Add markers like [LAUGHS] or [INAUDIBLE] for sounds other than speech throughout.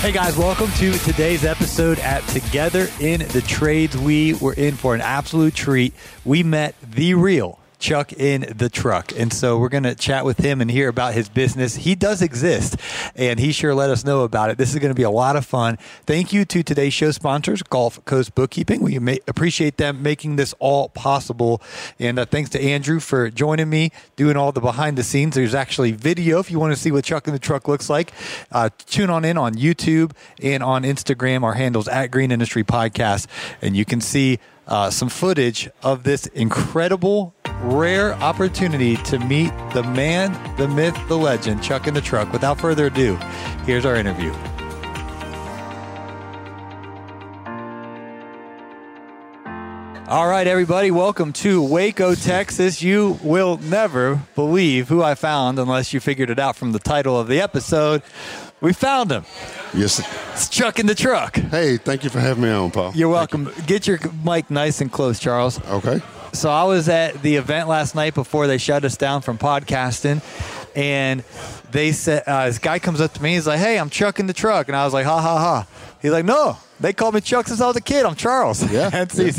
Hey guys, welcome to today's episode at Together in the Trades. We were in for an absolute treat. We met the real Chuck in the truck. And so we're going to chat with him and hear about his business. He does exist, and he sure let us know about it. This is going to be a lot of fun. Thank you to today's show sponsors, Gulf Coast Bookkeeping. We may appreciate them making this all possible. And uh, thanks to Andrew for joining me, doing all the behind the scenes. There's actually video if you want to see what Chuck in the truck looks like. Uh, tune on in on YouTube and on Instagram. Our handles at Green Industry Podcast, and you can see uh, some footage of this incredible, rare opportunity to meet the man, the myth, the legend, Chuck in the Truck. Without further ado, here's our interview. All right, everybody, welcome to Waco, Texas. You will never believe who I found unless you figured it out from the title of the episode. We found him. Yes. It's Chuck in the truck. Hey, thank you for having me on, Paul. You're welcome. Get your mic nice and close, Charles. Okay. So I was at the event last night before they shut us down from podcasting, and they said uh, this guy comes up to me. He's like, "Hey, I'm Chuck in the truck," and I was like, "Ha ha ha." He's like, "No, they called me Chuck since I was a kid. I'm Charles." [LAUGHS] Yeah, easy.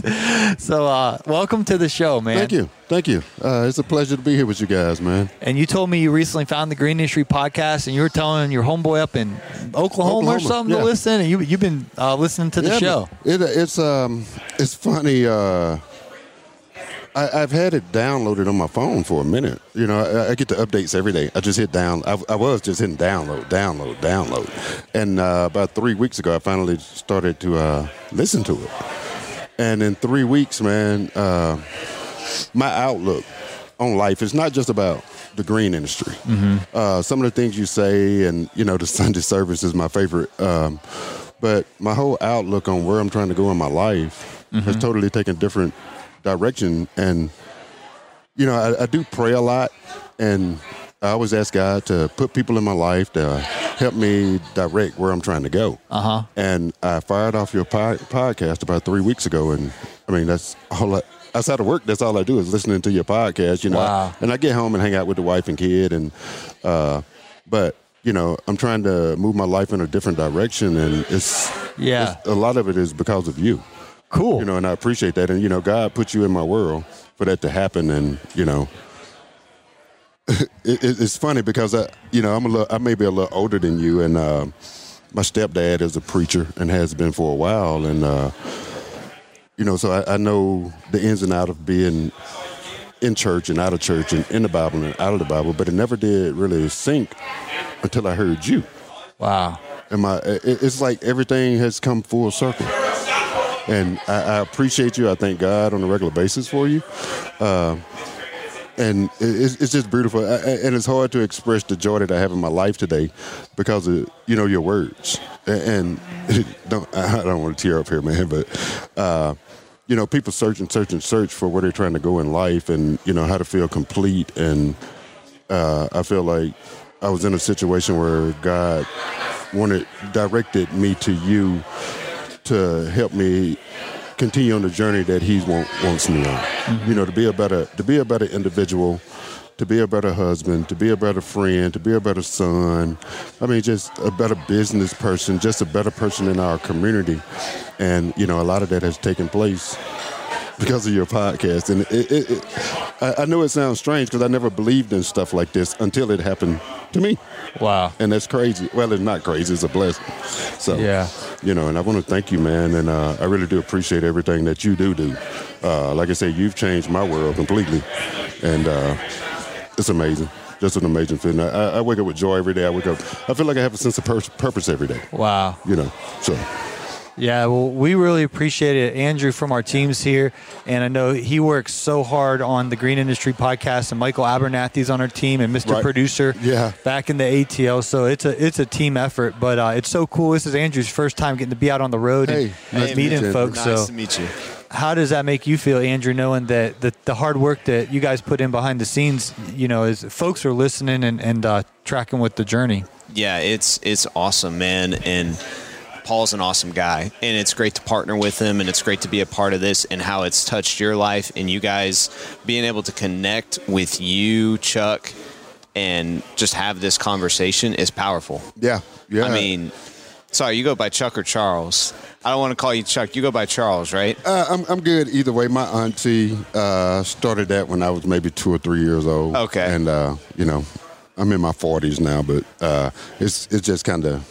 So uh, welcome to the show, man. Thank you. Thank you. Uh, it's a pleasure to be here with you guys, man. And you told me you recently found the Green Industry podcast, and you were telling your homeboy up in Oklahoma, or Oklahoma, something to listen, and you you've been uh, listening to the Yeah, show. It, it's um, it's funny. Uh, I, I've had it downloaded on my phone for a minute. You know, I, I get the updates every day. I just hit down. I, I was just hitting download, download, download, and uh, about three weeks ago, I finally started to uh, listen to it. And in three weeks, man, uh, my outlook on life is not just about the green industry. Uh, some of the things you say, and you know, the [LAUGHS] Sunday service is my favorite. Um, but my whole outlook on where I'm trying to go in my life has totally taken different direction. And you know, I, I do pray a lot, and I always ask God to put people in my life to help me direct where I'm trying to go. Uh huh. And I fired off your po- podcast about three weeks ago, and I mean that's all. I, outside of work, that's all I do is listening to your podcast. You know, Wow. and I get home and hang out with the wife and kid, and uh, but you know, I'm trying to move my life in a different direction, and it's Yeah. it's- a lot of it is because of you. Cool. You know, and I appreciate that, and you know, God put you in my world for that to happen, and you know. [LAUGHS] it, it- it's funny because I, you know, I'm a little, I may be a little older than you, and uh, my stepdad is a preacher and has been for a while, and uh, you know, so I, I know the ins and out of being in church and out of church and in the Bible and out of the Bible, but it never did really sink until I heard you. wow. And my, it, it's like everything has come full circle. And I, I appreciate you. I thank God on a regular basis for you. Uh, and it's, just beautiful. And it's hard to express the joy that I have in my life today because of, you know, your words. And, and [LAUGHS] don't, I don't want to tear up here, man, but, uh, you know, people search and search and search for where they're trying to go in life and, you know, how to feel complete. And uh, I feel like I was in a situation where God wanted directed me to you to help me continue on the journey that He want, wants me on. Mm-hmm. You know, to be a better to be a better individual, to be a better husband, to be a better friend, to be a better son. I mean, just a better business person, just a better person in our community. And you know, a lot of that has taken place because of your podcast, and it, it, it, I, I know it sounds strange because I never believed in stuff like this until it happened to me, Wow. and that's crazy. Well, it's not crazy; it's a blessing. So, Yeah. you know, and I want to thank you, man, and uh, I really do appreciate everything that you do do. Uh, like I said, you've changed my world completely, and uh, it's amazing. Just an amazing feeling. I, I wake up with joy every day. I wake up. I feel like I have a sense of pur- purpose every day. Wow. You know, so Yeah, well, we really appreciate it. Andrew from our team's here, and I know he works so hard on the Green Industry podcast, and Michael Abernathy's on our team, and Mr. Right. Producer, Yeah. back in the ATL. So it's a it's a team effort, but uh, it's so cool. This is Andrew's first time getting to be out on the road Hey, and, nice and to meet meeting you. folks. Nice so to meet you. how does that make you feel, Andrew, knowing that the, the hard work that you guys put in behind the scenes, you know, is folks are listening and, and uh, tracking with the journey? Yeah, it's it's awesome, man, and Paul's an awesome guy, and it's great to partner with him, and it's great to be a part of this, and how it's touched your life, and you guys being able to connect with you, Chuck, and just have this conversation is powerful. yeah, yeah. I mean, sorry, you go by Chuck or Charles. I don't want to call you Chuck. You go by Charles, right? Uh, I'm, I'm good either way. My auntie uh, started that when I was maybe two or three years old. Okay. And, uh, you know, I'm in my 40s now, but uh, it's, it's just kind of,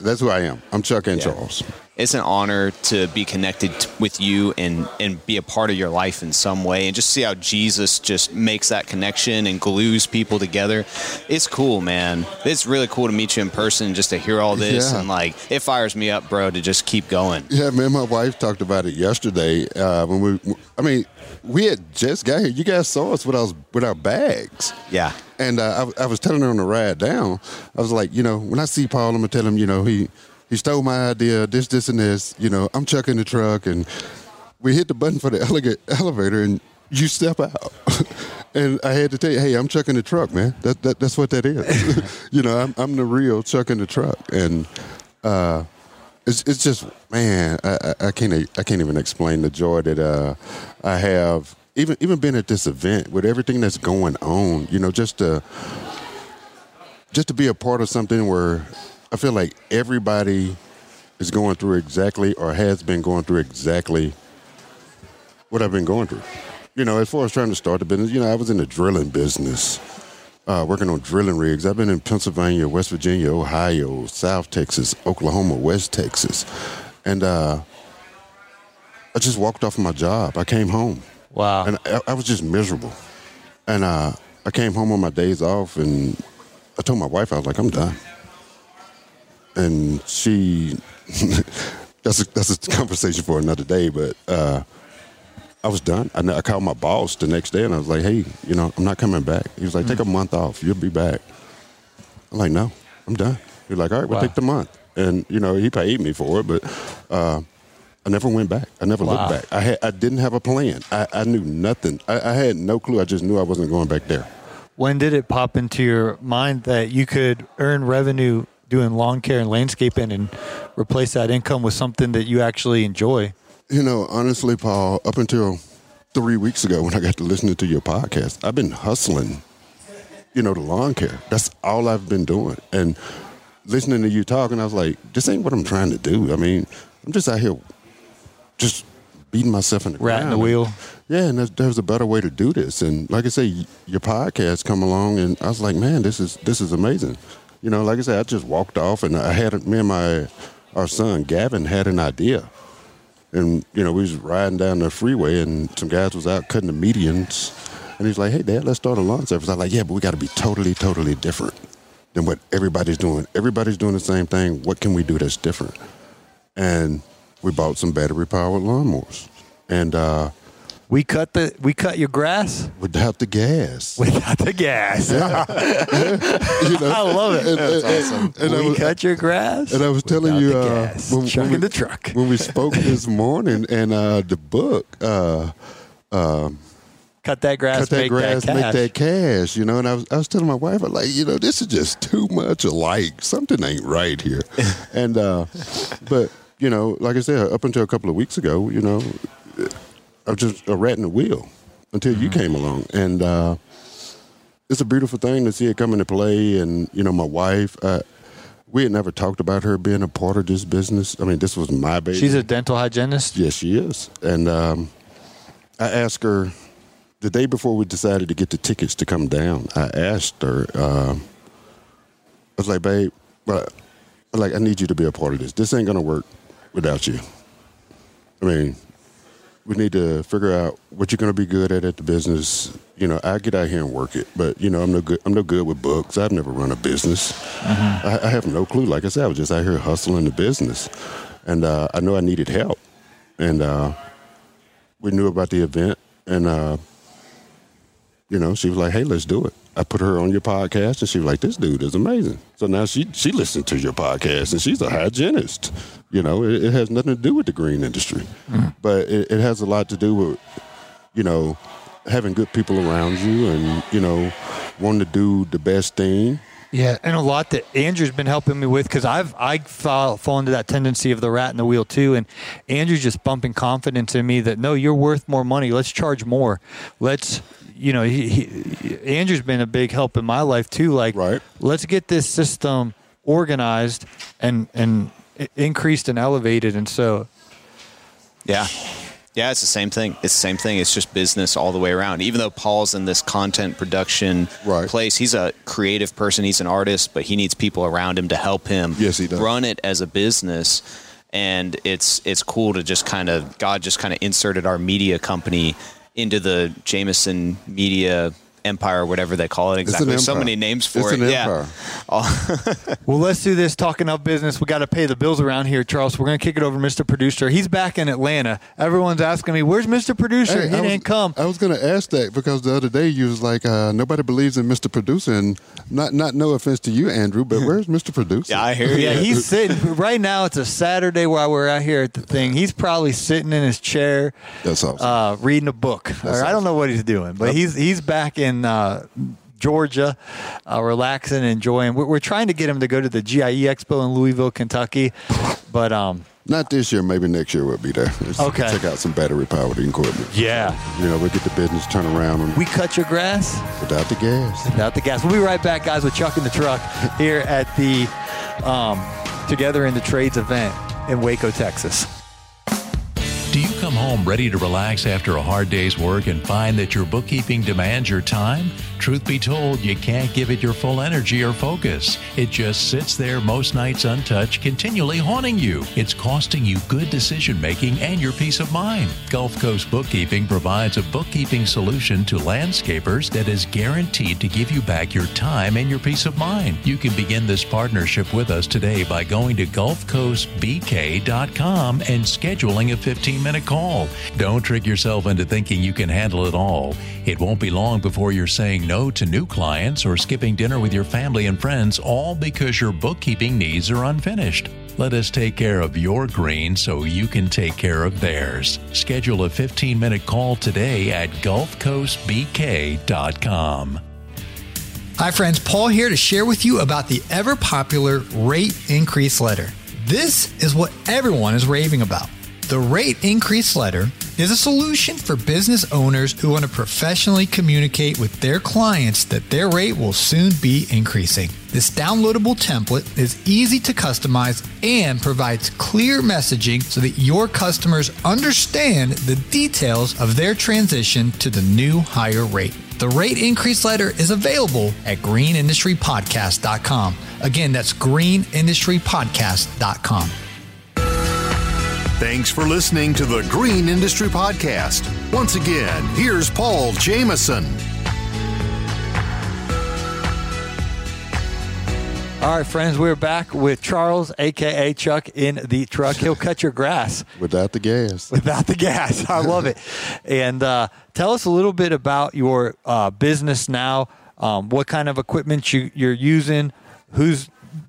that's who I am. I'm Chuck and Yeah. Charles. It's an honor to be connected with you and and be a part of your life in some way and just see how Jesus just makes that connection and glues people together. It's cool, man. It's really cool to meet you in person just to hear all this Yeah. and like it fires me up, bro, to just keep going. Yeah, man, my wife talked about it yesterday uh, when we, I mean, we had just got here. You guys saw us with our, with our bags. Yeah. And uh, I, I was telling her on the ride down, I was like, you know, when I see Paul, I'm gonna tell him, you know, he he stole my idea, this, this, and this. You know, I'm Chuck in the truck, and we hit the button for the ele- elevator, and you step out. [LAUGHS] and I had to tell you, hey, I'm Chuck in the truck, man. That, that that's what that is. [LAUGHS] you know, I'm I'm the real Chuck in the truck, and uh, it's it's just man, I, I, I can't I can't even explain the joy that uh, I have. Even even being at this event with everything that's going on, you know, just to just to be a part of something where I feel like everybody is going through exactly or has been going through exactly what I've been going through. You know, as far as trying to start the business, you know, I was in the drilling business, uh, working on drilling rigs. I've been in Pennsylvania, West Virginia, Ohio, South Texas, Oklahoma, West Texas. And uh, I just walked off my job. I came home. Wow. And I, I was just miserable. And uh, I came home on my days off and I told my wife, I was like, I'm done. And she, [LAUGHS] that's, a, that's a conversation for another day, but uh, I was done. I, I called my boss the next day and I was like, hey, you know, I'm not coming back. He was like, take a month off. You'll be back. I'm like, no, I'm done. He was like, all right, we'll Wow. take the month. And, you know, he paid me for it, but uh, I never went back. I never Wow. looked back. I had, I didn't have a plan. I, I knew nothing. I, I had no clue. I just knew I wasn't going back there. When did it pop into your mind that you could earn revenue doing lawn care and landscaping and replace that income with something that you actually enjoy? You know, honestly, Paul, up until three weeks ago when I got to listening to your podcast, I've been hustling, you know, the lawn care. That's all I've been doing. And listening to you talking, I was like, this ain't what I'm trying to do. I mean, I'm just out here just beating myself in the Rat ground. the wheel. Yeah, and there's, there's a better way to do this. And like I say, your podcast come along, and I was like, man, this is this is amazing. You know, like I said, I just walked off, and I had me and my our son Gavin had an idea, and you know we was riding down the freeway, and some guys was out cutting the medians, and he's like, hey, Dad, let's start a lawn service. I was like, yeah, but we got to be totally, totally different than what everybody's doing. Everybody's doing the same thing. What can we do that's different? And we bought some battery powered lawnmowers, and. uh We cut the we cut your grass without the gas. without the gas. [LAUGHS] You know? I love it. And, and- and I we was, cut your grass. and I was telling you the uh, gas. when, Chuck when we, the truck. when we spoke [LAUGHS] this morning, and uh, the book uh, cut that grass, cut that make grass, that make that cash. You know, and I was I was telling my wife, I'm like, you know, this is just too much alike. Something ain't right here. [LAUGHS] and uh, but you know, like I said, up until a couple of weeks ago, you know, I was just a rat in the wheel until you came along, and uh, it's a beautiful thing to see it come into play. And you know, my wife. Uh, we had never talked about her being a part of this business. I mean, this was my baby. She's a dental hygienist. Yes, she is. And um, I asked her the day before we decided to get the tickets to come down. I asked her. Uh, I was like, "Babe, but like I need you to be a part of this. This ain't gonna work without you. I mean, we need to figure out what you're gonna be good at at the business. You know, I get out here and work it, but you know, I'm no good. I'm no good with books. I've never run a business. I, I have no clue. Like I said, I was just out here hustling the business, and uh, I know I needed help, and uh, we knew about the event, and uh, you know, she was like, "Hey, let's do it." I put her on your podcast, and she was like, "This dude is amazing." So now she she listened to your podcast, and she's a hygienist. You know, it, it has nothing to do with the green industry, hmm. but it, it has a lot to do with you know having good people around you, and you know wanting to do the best thing. Yeah, and a lot that Andrew's been helping me with because I've I fall, fall into that tendency of the rat in the wheel too, and Andrew's just bumping confidence in me that no, you're worth more money. Let's charge more. Let's you know, he, he, Andrew's been a big help in my life too. Like, Right. let's get this system organized and and increased and elevated, and so Yeah. Yeah, it's the same thing. It's the same thing. It's just business all the way around. Even though Paul's in this content production Right. place, he's a creative person, he's an artist, but he needs people around him to help him Yes, he does. run it as a business. And it's it's cool to just kind of God just kind of inserted our media company into the Jameson Media Empire, or whatever they call it It's an exactly. There's so many names for It's it. an yeah. empire. [LAUGHS] [LAUGHS] Well, let's do this. Talking up business, we got to pay the bills around here, Charles. We're going to kick it over to Mr. Producer. He's back in Atlanta. Everyone's asking me, "Where's Mr. Producer?" Hey, he I was- didn't come. I was going to ask that because the other day you was like, uh, nobody believes in Mr. Producer, and not not no offense to you, Andrew, but where's [LAUGHS] Mr. Producer? Yeah, I hear you. Yeah, he's sitting right now. It's a Saturday while we're out here at the thing. He's probably sitting in his chair, That's awesome. uh, reading a book. or I don't know what he's doing, but he's he's back in uh, Georgia, uh, relaxing, enjoying. We're, we're trying to get him to go to the GIE Expo in Louisville, Kentucky, but um, Not this year, maybe next year we'll be there. Let's Okay. Check out some battery powered equipment. yeah, You know, we'll get the business turn around and we cut your grass. without the gas. Without the gas. We'll be right back, guys, with Chuck in the truck here at the um, Together in the Trades event in Waco, Texas. Do you come home ready to relax after a hard day's work and find that your bookkeeping demands your time? Truth be told, you can't give it your full energy or focus. It just sits there most nights untouched, continually haunting you. It's costing you good decision making and your peace of mind. Gulf Coast Bookkeeping provides a bookkeeping solution to landscapers that is guaranteed to give you back your time and your peace of mind. You can begin this partnership with us today by going to GulfCoastBK.com and scheduling a 15 minute call. Don't trick yourself into thinking you can handle it all. It won't be long before you're saying no to new clients or skipping dinner with your family and friends, all because your bookkeeping needs are unfinished. Let us take care of your green so you can take care of theirs. Schedule a 15 minute call today at GulfCoastBK.com. Hi, friends. Paul here to share with you about the ever popular rate increase letter. This is what everyone is raving about. The rate increase letter is a solution for business owners who want to professionally communicate with their clients that their rate will soon be increasing. This downloadable template is easy to customize and provides clear messaging so that your customers understand the details of their transition to the new higher rate. The rate increase letter is available at greenindustrypodcast.com. Again, that's greenindustrypodcast.com. Thanks for listening to the Green Industry Podcast. Once again, here's Paul Jameson. All right, friends, we're back with Charles, aka Chuck, in the truck. He'll cut your grass [LAUGHS] Without the gas. without the gas. I love it. And uh, tell us a little bit about your uh, business now. Um, what kind of equipment you, you're using? Who's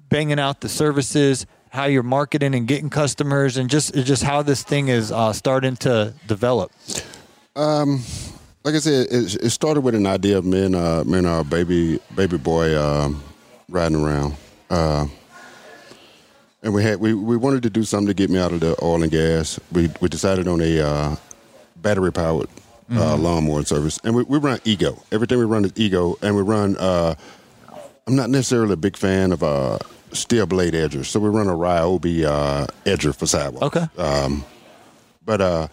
banging out the services? How you're marketing and getting customers, and just just how this thing is uh, starting to develop. like I said, it, it started with an idea of me and, uh, me and our baby baby boy um, riding around, uh, and we had we, we wanted to do something to get me out of the oil and gas. We we decided on a uh, battery powered uh, lawnmower service, and we, we run Ego. Everything we run is Ego, and we run. Uh, I'm not necessarily a big fan of uh, steel blade edgers, so we run a Ryobi uh, edger for sidewalks. Okay. Um, but uh,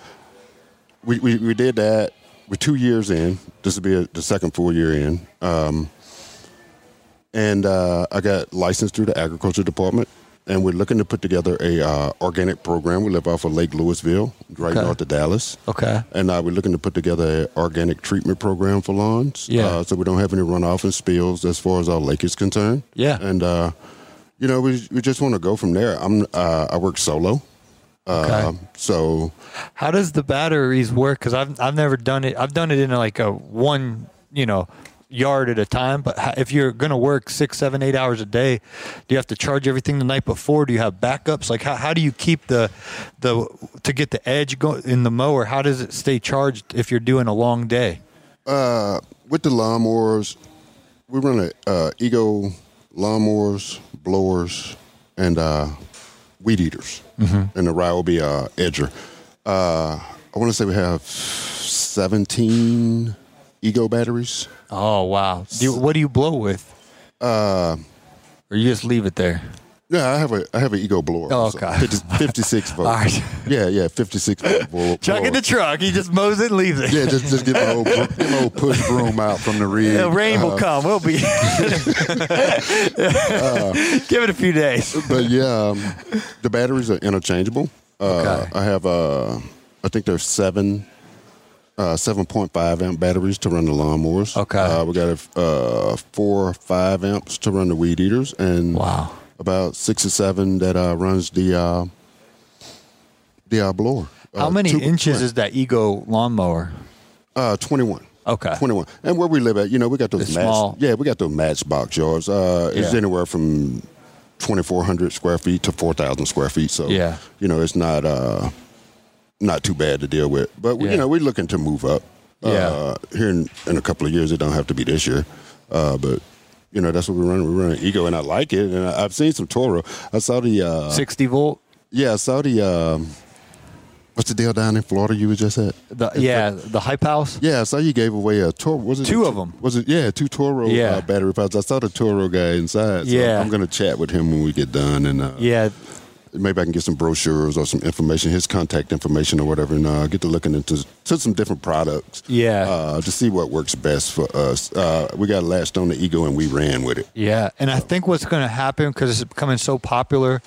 we, we, we did that. We're two years in. This will be a, the second full year in. Um, and uh, I got licensed through the agriculture department. And we're looking to put together a uh, organic program. We live off of Lake Lewisville, right Okay. north of Dallas. Okay. And uh, we're looking to put together an organic treatment program for lawns. Yeah. Uh, so we don't have any runoff and spills as far as our lake is concerned. Yeah. And, uh, you know, we, we just want to go from there. I'm uh, I work solo. Uh, So How does the batteries work? Because I've I've never done it. I've done it in like a one you know yard at a time. But if you're gonna work six, seven, eight hours a day, do you have to charge everything the night before? Do you have backups? Like how, how do you keep the the to get the edge go in the mower? How does it stay charged if you're doing a long day? uh, with the lawnmowers, we run a uh, Ego lawnmowers, blowers, and uh, weed eaters. And the Ryobi uh, Edger. Uh, I want to say we have 17 Ego batteries. Oh wow! Do you, what do you blow with? Uh, Or you just leave it there? Yeah, I have a I have an Ego blower. Oh, So 50, 56 volts. [LAUGHS] All right. Yeah, yeah, 56 volt. [LAUGHS] Chuck in the truck. He just mows it and leaves it. Yeah, just just get my old get my old push broom out from the [LAUGHS] rig. The rain will Uh, come. We'll be. Give it a few days. but yeah, um, the batteries are interchangeable. Uh, Okay. I have, uh, I think there's seven, uh, seven point five amp batteries to run the lawnmowers. Okay. Uh, we got uh, four or five amps to run the weed eaters, and Wow. About six or seven that uh, runs the uh, the uh, blower. How many two- inches is that Ego lawnmower? Uh, twenty one. Okay. 21. And where we live at, you know, we got those match, small. Yeah, we got those matchbox yards. Uh, It's Yeah. anywhere from 2,400 square feet to 4,000 square feet. So, Yeah. you know, it's not uh, not too bad to deal with. But, we, Yeah. you know, we're looking to move up. Yeah. Uh, here in, in a couple of years, it don't have to be this year. Uh, but, you know, that's what we're running. We're running Ego, and I like it. And I, I've seen some Toro. I saw the, uh, 60 volt? yeah, I saw the, um, what's the deal down in Florida you were just at? The, yeah, the hype house? Yeah, I saw you gave away a Toro. Was it Two a- them. Was it? Yeah, two Toro Yeah. uh, battery pods. I saw the Toro guy inside. So Yeah. I'm going to chat with him when we get done, and uh, Yeah. Maybe I can get some brochures or some information, his contact information or whatever, and uh, get to looking into to some different products. Yeah. uh, to see what works best for us. Uh, we got latched on the ego and we ran with it. Yeah. And I think what's going to happen because it's becoming so popular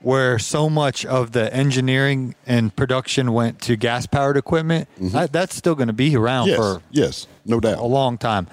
where so much of the engineering and production went to gas powered equipment, that, that's still going to be around Yes, for yes, no doubt. a long time.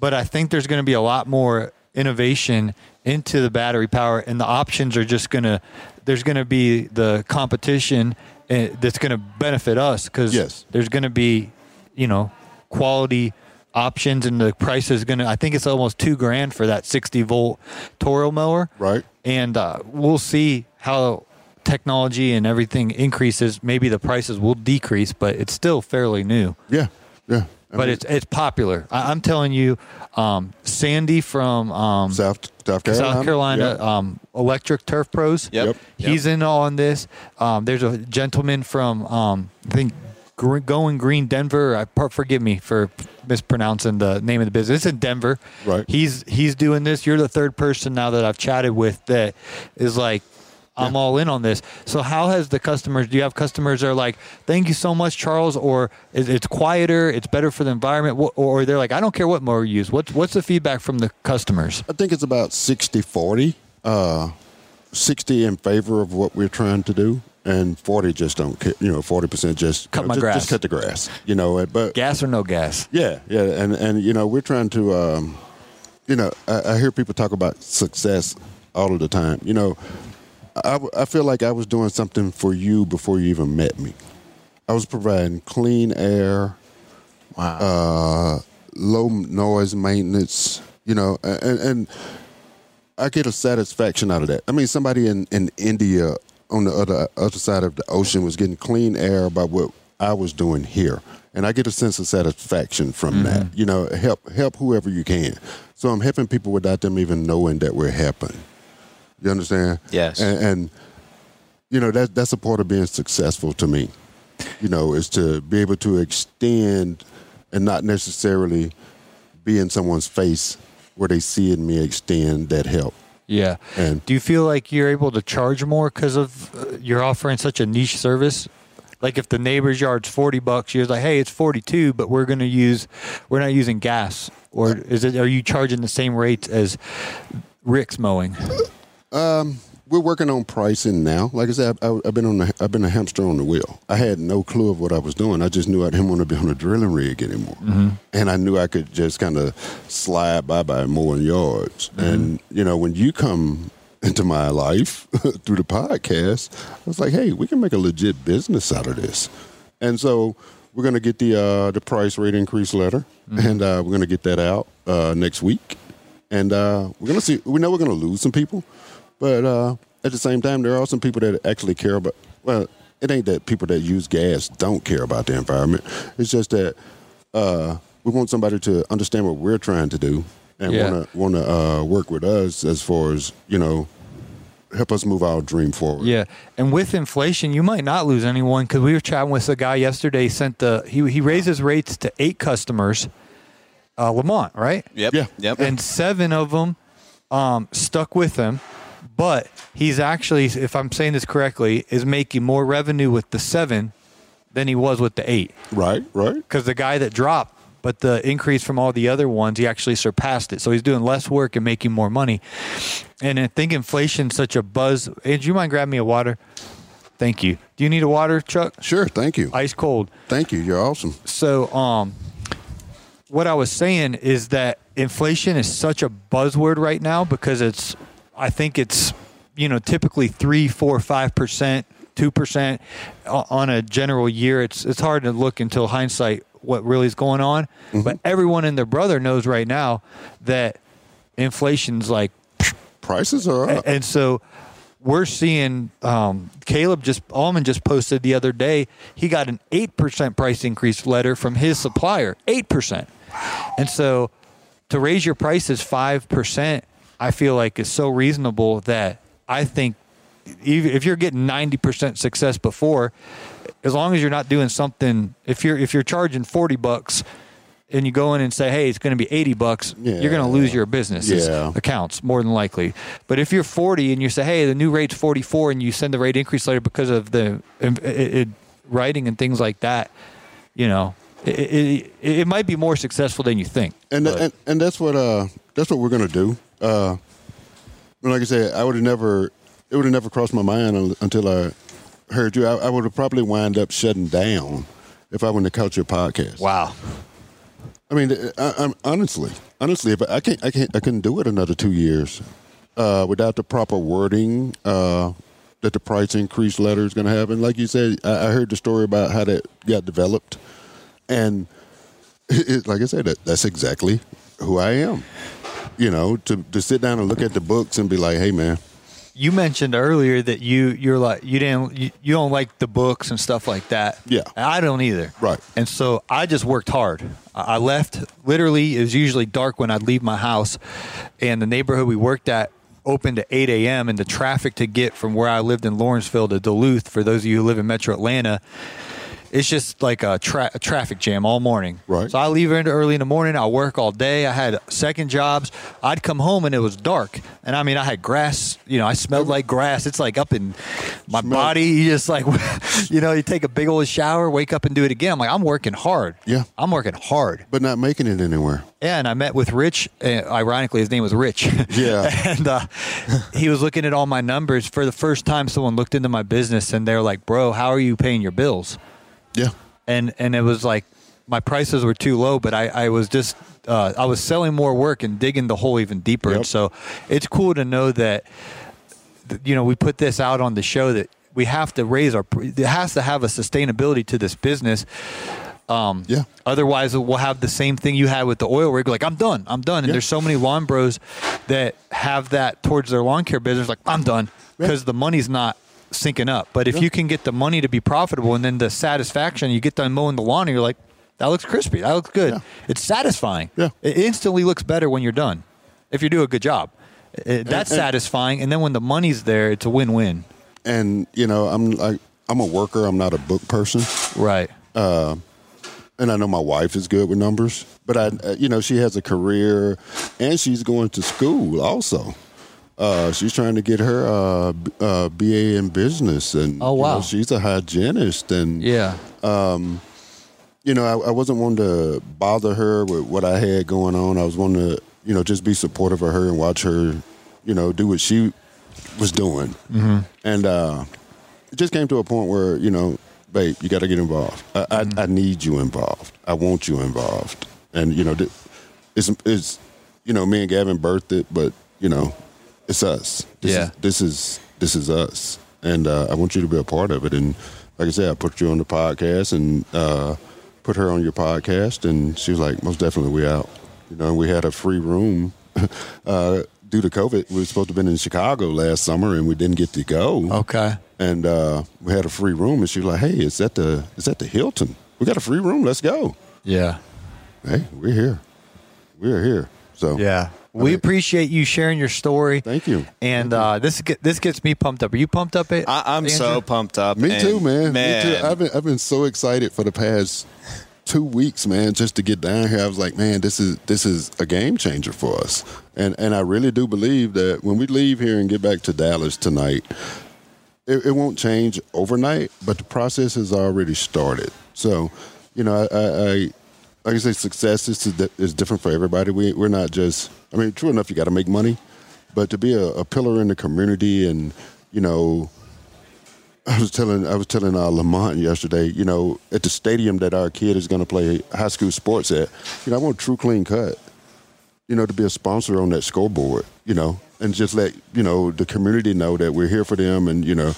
But I think there's going to be a lot more innovation into the battery power, and the options are just going to. There's going to be the competition eh, that's going to benefit us because Yes. there's going to be, you know, quality options, and the price is going to. I think it's almost two grand for that 60 volt Toro mower, Right. And uh, we'll see how technology and everything increases. Maybe the prices will decrease, but it's still fairly new Yeah, yeah. But mean, it's it's popular. I, I'm telling you, um, Sandy from um, South South Carolina. South Carolina, Yeah. um, Electric Turf Pros. Yep. Yep. He's in on this. Um, there's a gentleman from um, I think Going Green Denver. I forgive me for mispronouncing the name of the business. It's in Denver. Right. He's he's doing this. You're the third person now that I've chatted with that is like. I'm all in on this. So, how has the customers? Do you have customers that are like, "Thank you so much, Charles," or it's quieter, it's better for the environment, or they're like, "I don't care what mower you use." What's what's the feedback from the customers? I think it's about 60 40. Uh, 60 in favor of what we're trying to do, and 40 just don't care. You know, 40% just Cut you know, my just, grass. Just cut the grass. You know, but Gas or no gas? yeah, yeah, and and you know, we're trying to. Um, you know, I, I hear people talk about success all of the time. You know, I, I feel like I was doing something for you before you even met me. I was providing clean air, Wow. uh, low noise maintenance, you know, and, and I get a satisfaction out of that. I mean, somebody in, in India on the other other side of the ocean was getting clean air by what I was doing here, and I get a sense of satisfaction from that. You know, help help whoever you can. So I'm helping people without them even knowing that we're helping. You understand? Yes. And, and you know that that's a part of being successful to me. You know, is to be able to extend and not necessarily be in someone's face where they see in me extend that help. Yeah. And- do you feel like you're able to charge more because of uh, you're offering such a niche service? like if the neighbor's yard's forty bucks, you're like, hey, it's forty two, but we're gonna use we're not using gas, or is it? Are you charging the same rates as Rick's mowing? We're working on pricing now. Like I said, I, I've been on the, I've been a hamster on the wheel. I had no clue of what I was doing. I just knew I didn't want to be on a drilling rig anymore, and I knew I could just kind of slide by by mowing yards. And you know, when you come into my life [LAUGHS] through the podcast, I was like, hey, we can make a legit business out of this. And so we're gonna get the uh, the price rate increase letter, and uh, we're gonna get that out uh, next week. And uh, we're gonna see. We know we're gonna lose some people, but uh, at the same time, there are some people that actually care about. Well, it ain't that people that use gas don't care about the environment. It's just that uh, we want somebody to understand what we're trying to do and Yeah. want to want to uh, work with us as far as you know, help us move our dream forward. Yeah, and with inflation, you might not lose anyone because we were chatting with a guy yesterday. He sent the he he raised his rates to eight customers, uh, Lamont, right? Yep. Yeah. Yep. and seven of them um, stuck with him. But he's actually, if I'm saying this correctly, is making more revenue with the seven than he was with the eight. Right. Right. Because the guy that dropped, but the increase from all the other ones, he actually surpassed it. So he's doing less work and making more money. And I think inflation's such a buzz. Hey, do you mind grabbing me a water? Thank you. Do you need a water, Chuck? Sure. Thank you. Ice cold. Thank you. You're awesome. So, um, what I was saying is that inflation is such a buzzword right now because it's, I think it's, you know, typically three, four, five percent, two percent on a general year. It's it's hard to look until hindsight what really is going on. But everyone and their brother knows right now that inflation's like Prices are up. and so we're seeing um, Caleb just Allman just posted the other day he got an eight percent price increase letter from his supplier, eight percent, and so to raise your prices five percent, I feel like is so reasonable that I think if you're getting ninety percent success before, as long as you're not doing something, if you're if you're charging forty bucks. And you go in and say, "Hey, it's going to be eighty bucks." You're going to lose your business Yeah. accounts more than likely. But if you're 40 and you say, "Hey, the new rate's 44," and you send the rate increase letter because of the it, it, writing and things like that, you know, it, it, it might be more successful than you think. and, and and that's what uh that's what we're gonna do. Uh, but like I said, I would have never it would have never crossed my mind until I heard you. I, I would have probably wind up shutting down if I wouldn't have caught your podcast. wow, I mean, I, I'm honestly, honestly, if I can't, I can't, I couldn't do it another two years uh, without the proper wording uh, that the price increase letter is going to have. And like you said, I, I heard the story about how that got developed, and [LAUGHS] it, it- like I said, that, that's exactly who I am. You know, to to sit down and look at the books and be like, hey, man, you mentioned earlier that you you're like you didn't you, you don't like the books and stuff like that. Yeah. And I don't either. Right. And so I just worked hard. I I left literally. It was usually dark when I'd leave my house, and the neighborhood we worked at opened at 8 a.m. and the traffic to get from where I lived in Lawrenceville to Duluth, for those of you who live in Metro Atlanta, it's just like a, tra- a traffic jam all morning. Right. So I leave in early in the morning. I work all day. I had second jobs. I'd come home and it was dark. And I mean, I had grass. You know, I smelled like grass. It's like up in my Smell- body. You just like, [LAUGHS] you know, you take a big old shower, wake up and do it again. I'm like, I'm working hard. Yeah. I'm working hard. but not making it anywhere. Yeah, and I met with Rich. Uh, ironically, his name was Rich. [LAUGHS] Yeah. and uh, he was looking at all my numbers for the first time. Someone looked into my business and they're like, "Bro, how are you paying your bills?" Yeah, And and it was like my prices were too low, but I I was just uh, I was selling more work and digging the hole even deeper. Yep. And so it's cool to know that you know we put this out on the show that we have to raise our it has to have a sustainability to this business. Um, Yeah. Otherwise, we'll have the same thing you had with the oil rig. Like, I'm done. I'm done. And Yeah. there's so many lawn bros that have that towards their lawn care business. Like, I'm done because the money's not syncing up. But if you can get the money to be profitable and then the satisfaction, you get done mowing the lawn and you're like, that looks crispy. That looks good. Yeah. It's satisfying. Yeah. It instantly looks better when you're done if you do a good job. It- that's and- satisfying. And then when the money's there, it's a win win. and you know, I'm like, I'm a worker. I'm not a book person. Right. and I know my wife is good with numbers, but I, uh, you know, she has a career and she's going to school also. Uh, she's trying to get her uh, uh, BA in business, and Oh, you know, wow. she's a hygienist, and Yeah. you know, I, I wasn't wanting to bother her with what I had going on. I was wanting to, you know, just be supportive of her and watch her, you know, do what she was doing. Mm-hmm. And uh, it just came to a point where, you know, babe, you got to get involved. I, I, I need you involved. I want you involved. And you know, it's it's you know, me and Gavin birthed it, but you know, it's us. This Yeah. Is, this is this is us, and uh, I want you to be a part of it. And like I said, I put you on the podcast and uh, put her on your podcast, and she was like, most definitely, we out. You know, we had a free room. [LAUGHS] uh, due to COVID, we were supposed to have been in Chicago last summer, and we didn't get to go Okay. and uh, we had a free room, and she was like, "Hey, is that the it's at the Hilton. We got a free room. Let's go." Yeah. Hey, we're here. We're here. So Yeah. We mean- appreciate you sharing your story. Thank you. And uh, this get, this gets me pumped up. Are you pumped up? I, I'm so pumped up. Me and too, man. Man, Me too. I've been I've been so excited for the past two weeks, man, just to get down here. I was like, man, this is this is a game changer for us. And and I really do believe that when we leave here and get back to Dallas tonight, it, it won't change overnight, but the process has already started. So, you know, I, I, I like I say, success is is different for everybody. We we're not just. I mean, true enough, you got to make money, but to be a, a pillar in the community and you know I was telling I was telling uh, Lamont yesterday, you know, at the stadium that our kid is going to play high school sports at, you know, I want True Clean Cut, you know, to be a sponsor on that scoreboard, you know, and just let you know the community know that we're here for them, and you know,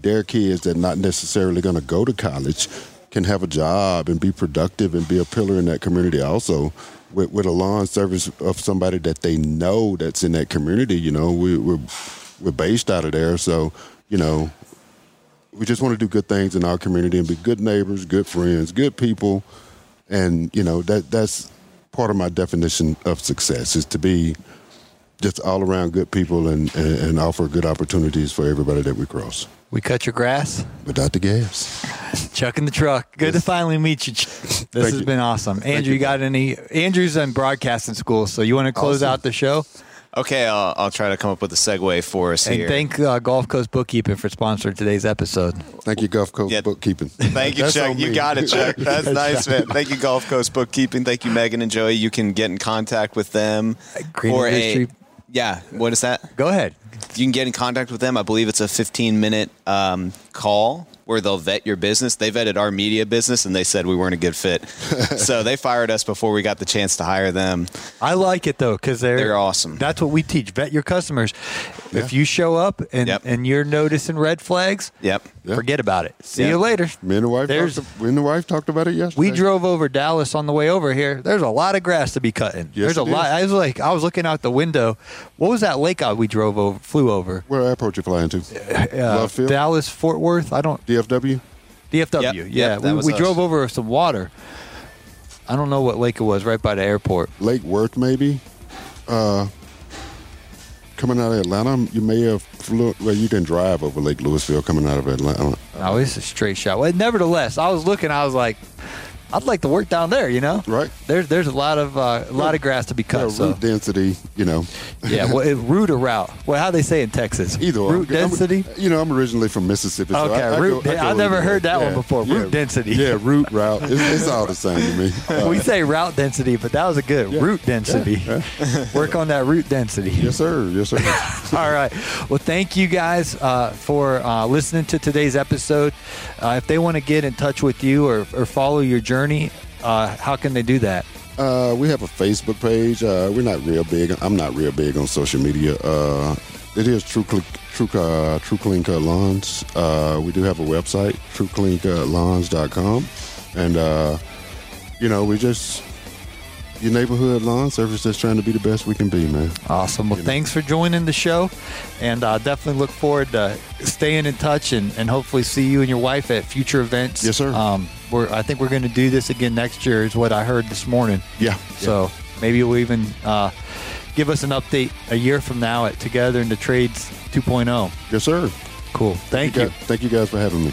their kids that not necessarily going to go to college can have a job and be productive and be a pillar in that community also. With, with a lawn service of somebody that they know that's in that community, you know, we, we're we're based out of there, so you know, we just want to do good things in our community and be good neighbors, good friends, good people, and you know that that's part of my definition of success is to be just all around good people and, and, and offer good opportunities for everybody that we cross. We cut your grass. Without the gas, Chuck in the truck. Good to finally meet you. Ch- [LAUGHS] This Thank has you. been awesome. Andrew, you, you got any? Andrew's in broadcasting school, so you want to close Awesome. out the show? Okay, I'll, I'll try to come up with a segue for us And here. thank uh, Gulf Coast Bookkeeping for sponsoring today's episode. thank you, Gulf Coast Yeah. Bookkeeping. Thank you, Chuck. You got it, Chuck. [LAUGHS] That's nice, [LAUGHS] man. Thank you, Gulf Coast Bookkeeping. Thank you, Megan and Joey. You can get in contact with them Green for Industry. a yeah. What is that? Go ahead. You can get in contact with them. I believe it's a 15 minute um, call where they'll vet your business. They vetted our media business and they said we weren't a good fit. [LAUGHS] so they fired us before we got the chance to hire them. I like it though because they're They're awesome. That's what we teach. Vet your customers. If you show up and Yep. and you're noticing red flags, Yep. Yeah. forget about it. See Yeah. you later. Me and the wife, There's- talked, me and the wife talked about it yesterday. We drove over Dallas on the way over here. There's a lot of grass to be cutting. Yes, There's a it lot. is. I was like, I was looking out the window. What was that lake out we drove over, flew over? Where airport you flying to? Uh, Love Field? Dallas, Fort Worth. I don't. DFW. DFW. Yep, yeah, yep, we, we drove over some water. I don't know what lake it was. Right by the airport. Lake Worth, maybe. Uh, coming out of Atlanta, you may have flew. Well, you can drive over Lake Lewisville coming out of Atlanta. No, it's a straight shot. Well, nevertheless, I was looking. I was like, I'd like to work down there. You know, Right. There's there's a lot of uh, a lot of grass to be cut. Yeah, so root density, you know. yeah, well, it, root or route. Well, how they say in Texas? Either root I'm- density. you know, I'm originally from Mississippi. so Okay, I, I root I I've never heard that one Yeah, before. yeah. Root density. Yeah, root [LAUGHS] route. It's, it's all the same to me. Uh, we say route density, but that was a good root density. [LAUGHS] Work on that root density. yes, sir. Yes, sir. [LAUGHS] All right. Well, thank you guys uh, for uh, listening to today's episode. Uh, if they want to get in touch with you or, or follow your journey, uh, how can they do that? Uh, we have a Facebook page. Uh, we're not real big. I'm not real big on social media. Uh, it is True Cle- True uh, True Lawns. Uh, we do have a website, TrueCleanCutLawns.com, and uh, you know we just your neighborhood lawn service that's trying to be the best we can be, man. Awesome. Well, thanks for joining the show, and uh, definitely look forward to staying in touch and, and hopefully see you and your wife at future events. Yes, sir. Um, we're, I think we're going to do this again next year, is what I heard this morning. Yeah. So maybe we'll even uh, give us an update a year from now at Together in the Trades 2.0. yes, sir. Cool. Thank you. guys- Thank you guys for having me.